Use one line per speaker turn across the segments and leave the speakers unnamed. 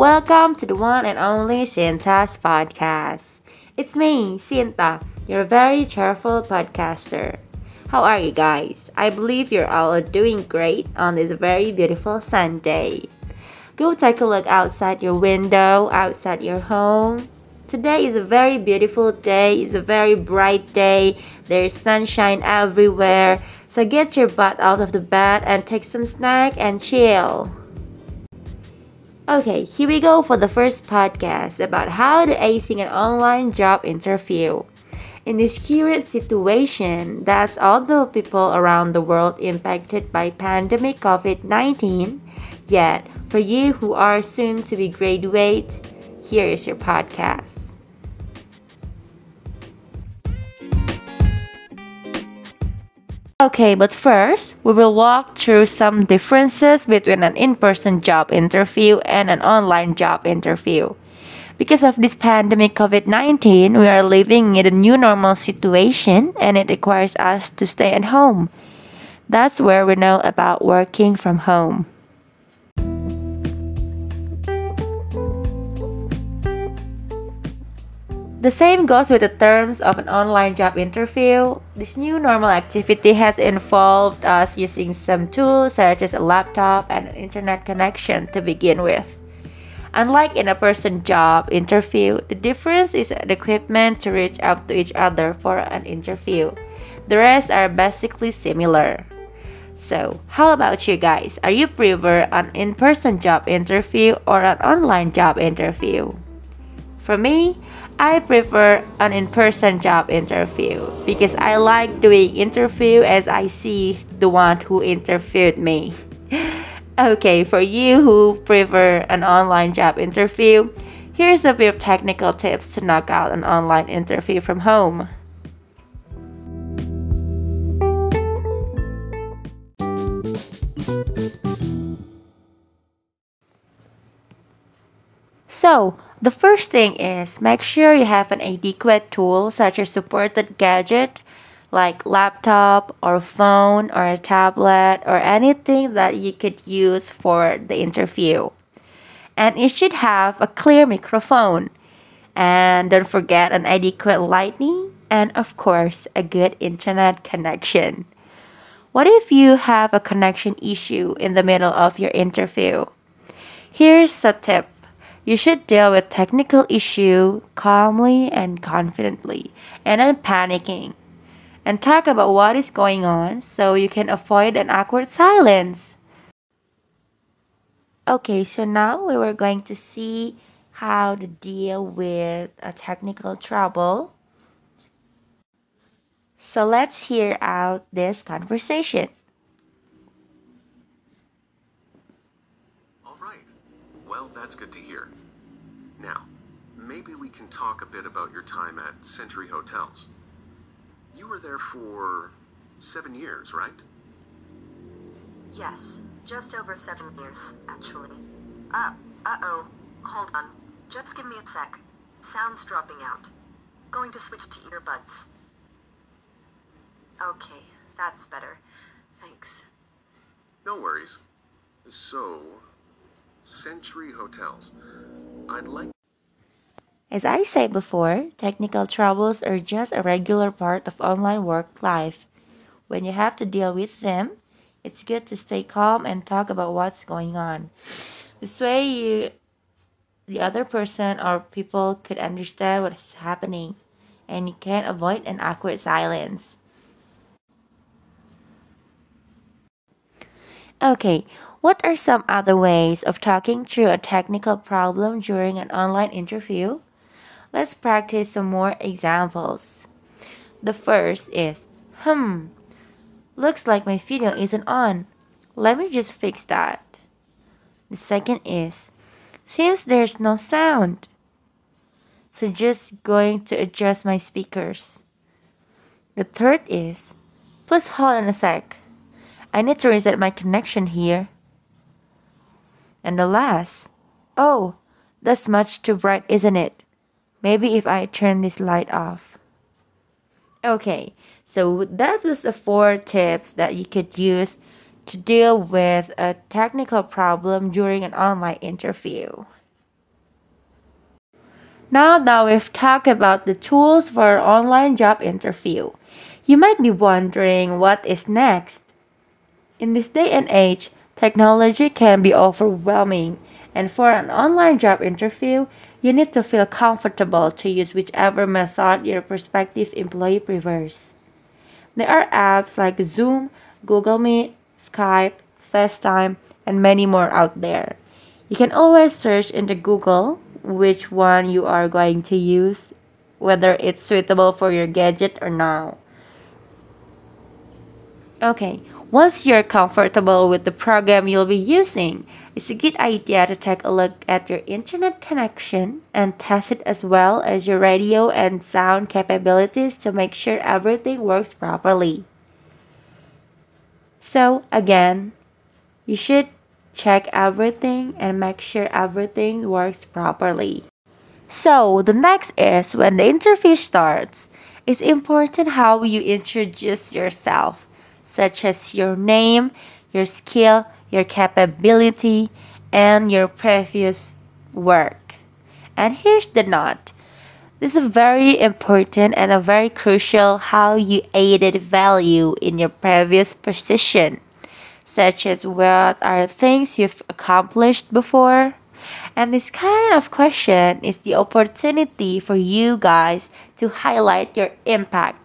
welcome to the one and only Cinta's podcast. It's me, Cinta, your very cheerful podcaster. How are you guys? I believe you're all doing great on this very beautiful Sunday. Go take a look outside your window, outside your home. Today is a very beautiful day, it's a very bright day, there's sunshine everywhere. So get your butt out of the bed and take some snack and chill. Okay, here we go for the first podcast about how to acing an online job interview. In this current situation, that's all the people around the world impacted by pandemic COVID-19. Yet, for you who are soon to be graduate, here is your podcast. Okay, but first, we will walk through some differences between an in person job interview and an online job interview. Because of this pandemic COVID 19, we are living in a new normal situation and it requires us to stay at home. That's where we know about working from home. The same goes with the terms of an online job interview. This new normal activity has involved us using some tools such as a laptop and an internet connection to begin with. Unlike in a person job interview, the difference is the equipment to reach out to each other for an interview. The rest are basically similar. So, how about you guys? Are you prefer an in-person job interview or an online job interview? For me, I prefer an in-person job interview because I like doing interview as I see the one who interviewed me. okay, for you who prefer an online job interview, here's a few technical tips to knock out an online interview from home. So, the first thing is make sure you have an adequate tool such as supported gadget like laptop or phone or a tablet or anything that you could use for the interview. And it should have a clear microphone. And don't forget an adequate lighting and of course a good internet connection. What if you have a connection issue in the middle of your interview? Here's a tip you should deal with technical issue calmly and confidently and not panicking. And talk about what is going on so you can avoid an awkward silence. Okay, so now we were going to see how to deal with a technical trouble. So let's hear out this conversation.
All right. Well, that's good to hear. Now, maybe we can talk a bit about your time at Century Hotels. You were there for seven years, right?
Yes, just over seven years, actually. Uh, uh-oh. Hold on. Just give me a sec. Sound's dropping out. Going to switch to earbuds. Okay, that's better. Thanks.
No worries. So, Century Hotels. I'd like
As I said before, technical troubles are just a regular part of online work life. When you have to deal with them, it's good to stay calm and talk about what's going on. This way you the other person or people could understand what's happening and you can't avoid an awkward silence. Okay, what are some other ways of talking through a technical problem during an online interview? Let's practice some more examples. The first is, hmm, looks like my video isn't on. Let me just fix that. The second is, seems there's no sound. So just going to adjust my speakers. The third is, please hold on a sec. I need to reset my connection here. And alas! oh, that's much too bright, isn't it? Maybe if I turn this light off. Okay, so that was the four tips that you could use to deal with a technical problem during an online interview. Now that we've talked about the tools for an online job interview, you might be wondering what is next. In this day and age, technology can be overwhelming, and for an online job interview, you need to feel comfortable to use whichever method your prospective employee prefers. There are apps like Zoom, Google Meet, Skype, FaceTime, and many more out there. You can always search into Google which one you are going to use, whether it's suitable for your gadget or not. Okay, once you're comfortable with the program you'll be using, it's a good idea to take a look at your internet connection and test it as well as your radio and sound capabilities to make sure everything works properly. So, again, you should check everything and make sure everything works properly. So, the next is when the interview starts, it's important how you introduce yourself such as your name, your skill, your capability, and your previous work. And here's the note. This is very important and a very crucial how you added value in your previous position, such as what are things you've accomplished before. And this kind of question is the opportunity for you guys to highlight your impact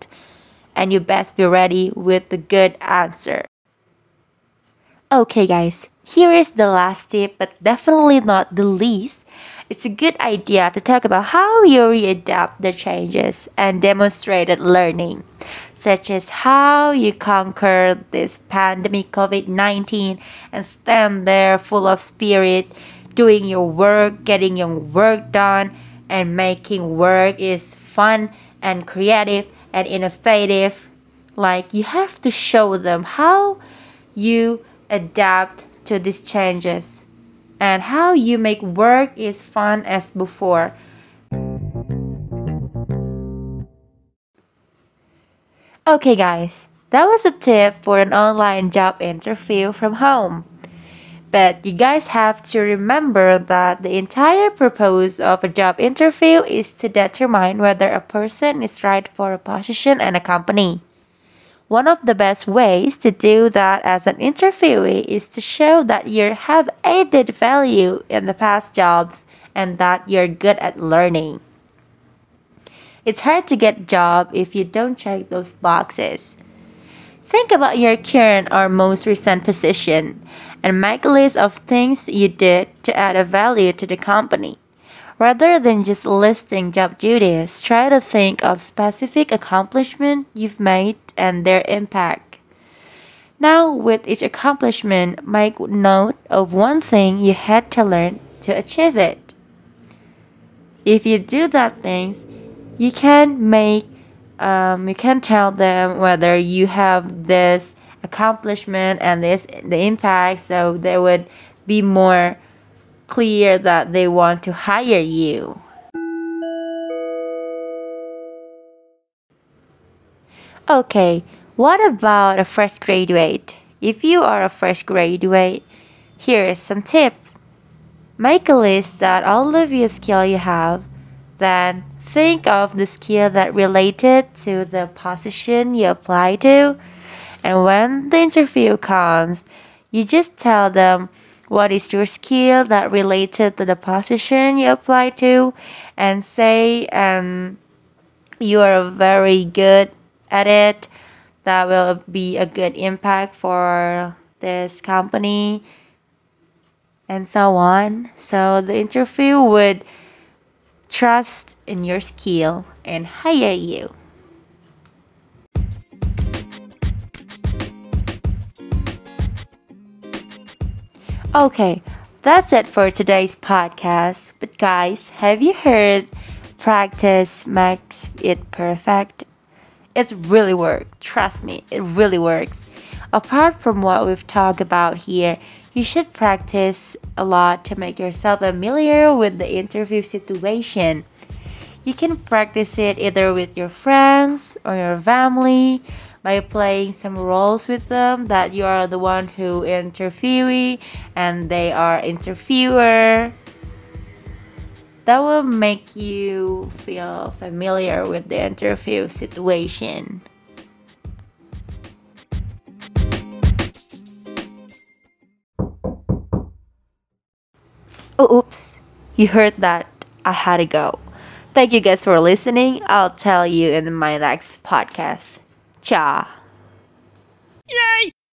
and you best be ready with the good answer. Okay, guys, here is the last tip, but definitely not the least. It's a good idea to talk about how you readapt the changes and demonstrated learning, such as how you conquered this pandemic COVID 19 and stand there full of spirit, doing your work, getting your work done, and making work is fun and creative and innovative. Like you have to show them how you adapt to these changes and how you make work is fun as before. Okay, guys, that was a tip for an online job interview from home. But you guys have to remember that the entire purpose of a job interview is to determine whether a person is right for a position and a company. One of the best ways to do that as an interviewee is to show that you have added value in the past jobs and that you're good at learning. It's hard to get a job if you don't check those boxes. Think about your current or most recent position and make a list of things you did to add a value to the company. Rather than just listing job duties, try to think of specific accomplishments you've made and their impact. Now, with each accomplishment, make note of one thing you had to learn to achieve it. If you do that things, you can make um, you can tell them whether you have this accomplishment and this the impact so they would be more clear that they want to hire you. Okay what about a fresh graduate? If you are a fresh graduate here are some tips. Make a list that all of your skill you have then think of the skill that related to the position you apply to. And when the interview comes, you just tell them what is your skill that related to the position you apply to and say um, you are very good at it. That will be a good impact for this company and so on. So the interview would trust in your skill and hire you. Okay, that's it for today's podcast. But, guys, have you heard practice makes it perfect? It's really work. Trust me, it really works. Apart from what we've talked about here, you should practice a lot to make yourself familiar with the interview situation. You can practice it either with your friends or your family by playing some roles with them that you are the one who interviewee and they are interviewer. that will make you feel familiar with the interview situation. Oh, oops. You heard that. I had to go. Thank you guys for listening. I'll tell you in my next podcast. Ciao.
Yay!